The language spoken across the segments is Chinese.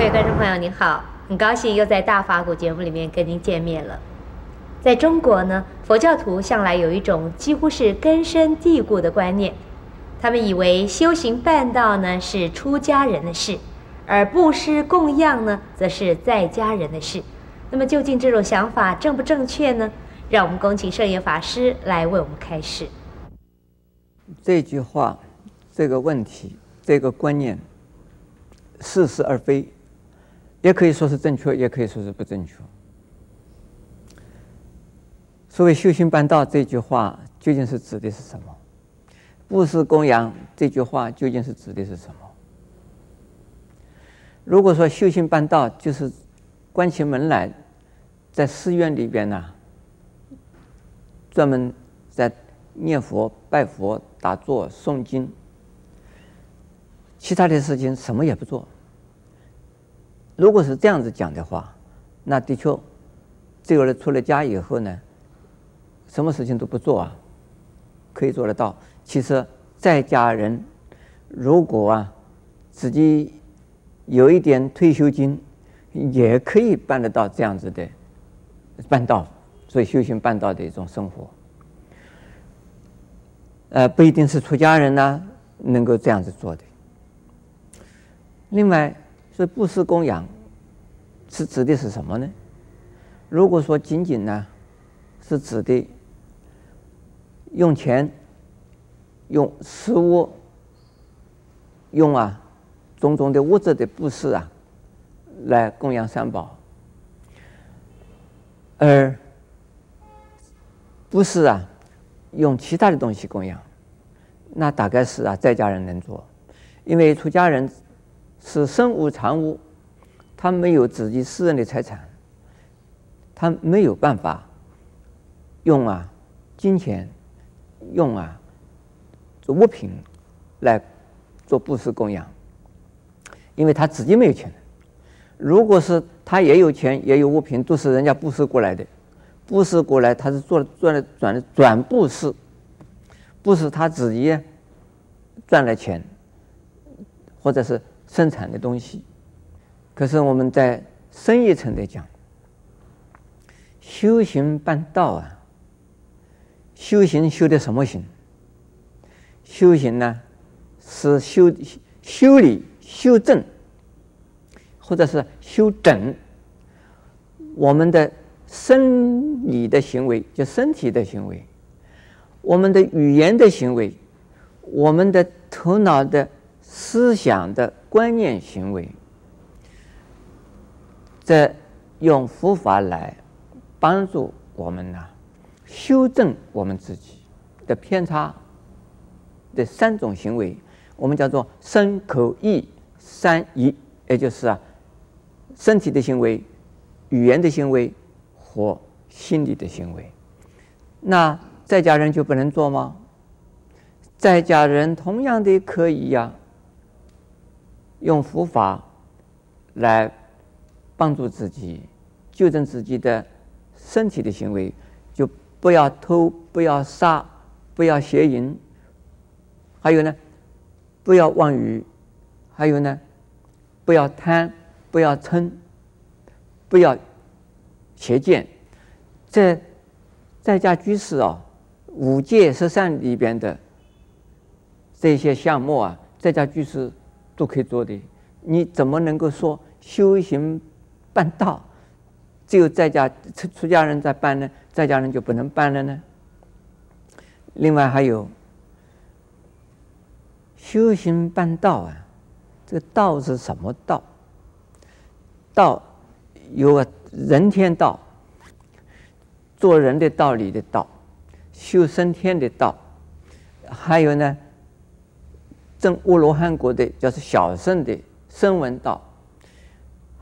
各位观众朋友，您好，很高兴又在大法鼓节目里面跟您见面了。在中国呢，佛教徒向来有一种几乎是根深蒂固的观念，他们以为修行办道呢是出家人的事，而布施供养呢则是在家人的事。那么究竟这种想法正不正确呢？让我们恭请圣严法师来为我们开示。这句话，这个问题，这个观念，似是而非，也可以说是正确，也可以说是不正确。所谓“修行办道”这句话，究竟是指的是什么？“布施供养”这句话，究竟是指的是什么？如果说“修行办道”就是关起门来，在寺院里边呢，专门在念佛、拜佛、打坐、诵经，其他的事情什么也不做。如果是这样子讲的话，那的确，这个人出了家以后呢，什么事情都不做啊，可以做得到。其实在家人如果啊自己有一点退休金，也可以办得到这样子的办道，所以修行办道的一种生活。呃，不一定是出家人呢、能够这样子做的。另外，这布施供养是指的是什么呢？如果说仅仅呢是指的。用钱、用食物、用啊种种的物质的布施啊，来供养三宝，而不是啊用其他的东西供养，那大概是啊在家人能做，因为出家人是身无长物，他没有自己私人的财产，他没有办法用啊金钱。用啊，做物品来做布施供养，因为他自己没有钱。如果是他也有钱，也有物品，都是人家布施过来的，布施过来他是做赚了转了转布施，不是他自己赚了钱，或者是生产的东西。可是我们在深一层的讲，修行办道啊。修行修的什么行？修行呢，是修修理、修正，或者是修整我们的生理的行为，就身体的行为；我们的语言的行为；我们的头脑的思想的观念行为，这用佛法来帮助我们呢。修正我们自己的偏差的三种行为，我们叫做身口意三仪，也就是啊，身体的行为、语言的行为和心理的行为。那在家人就不能做吗？在家人同样的可以呀、用佛法来帮助自己，纠正自己的身体的行为。就不要偷，不要杀，不要邪淫，还有呢，不要妄语，还有呢，不要贪，不要嗔，不要邪见。在在家居士啊，五戒十善里边的这些项目啊，在家居士都可以做的。你怎么能够说修行办道？只有在家出出家人在办呢，在家人就不能办了呢。另外还有修行办道啊，这个道是什么道？道有人天道，做人的道理的道，修升天的道，还有呢，证阿罗汉果的叫做小圣的声闻道，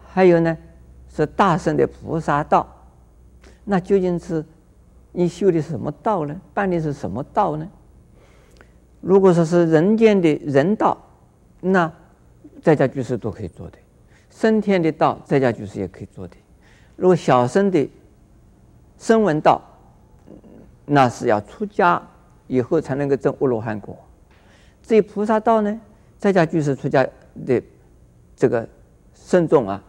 还有呢。是大圣的菩萨道，那究竟是你修的什么道呢？办的是什么道呢？如果说是人间的人道，那在家居士都可以做的；升天的道，在家居士也可以做的。如果小生的声闻道，那是要出家以后才能够证阿罗汉果。至于菩萨道呢，在家居士出家的这个僧众啊，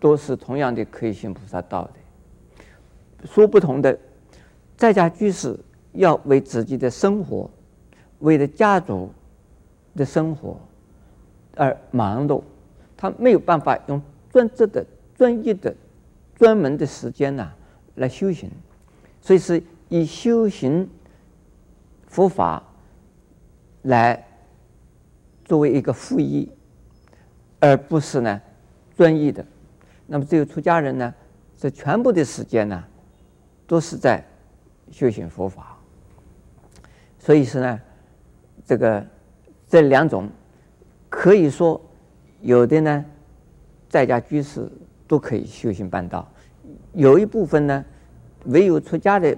都是同样的可以行菩萨道的。说不同的，在家居士要为自己的生活，为了家族的生活而忙碌，他没有办法用专职的、专业的、专门的时间呐、啊、来修行，所以是以修行佛法来作为一个副业，而不是呢专一的。那么只有出家人呢，这全部的时间呢，都是在修行佛法。所以说呢，这个这两种可以说有的呢，在家居士都可以修行办道，有一部分呢，唯有出家的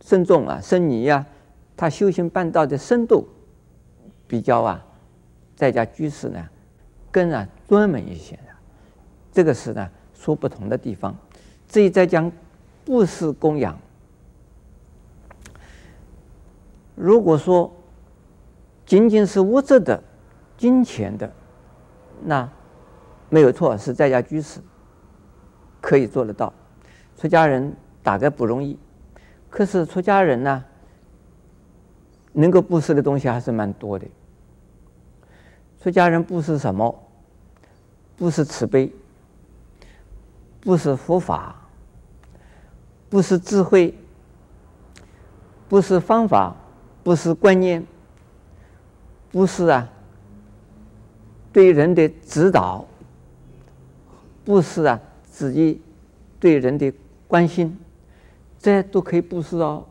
僧众啊、僧尼呀。他修行办道的深度比较啊，在家居士呢更啊专门一些的，这个是呢说不同的地方。至于在讲布施供养，如果说仅仅是物质的、金钱的，那没有错，是在家居士可以做得到，出家人大概不容易。可是出家人呢？能够布施的东西还是蛮多的。出家人布施什么？布施慈悲，布施佛法，布施智慧，布施方法，布施观念，布施啊，对人的指导，布施啊，自己对人的关心，这都可以布施哦。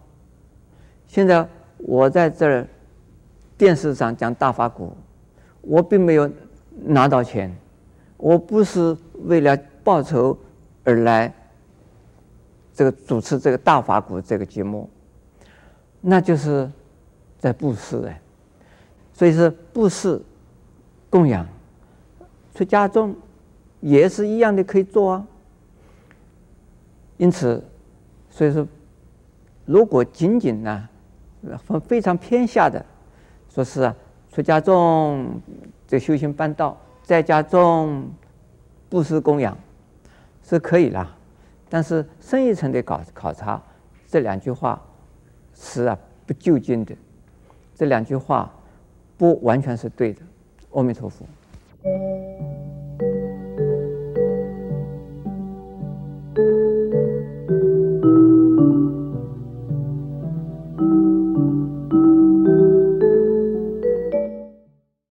现在。我在这儿电视上讲大法鼓，我并没有拿到钱，我不是为了报酬而来这个主持这个大法鼓这个节目，那就是在布施哎，所以是布施供养，出家众也是一样的可以做啊。因此，所以说如果仅仅呢？非常偏下的，说是啊，出家众这修行办道，在家众布施供养是可以啦。但是深一层的考考察，这两句话是啊不究竟的，这两句话不完全是对的。阿弥陀佛。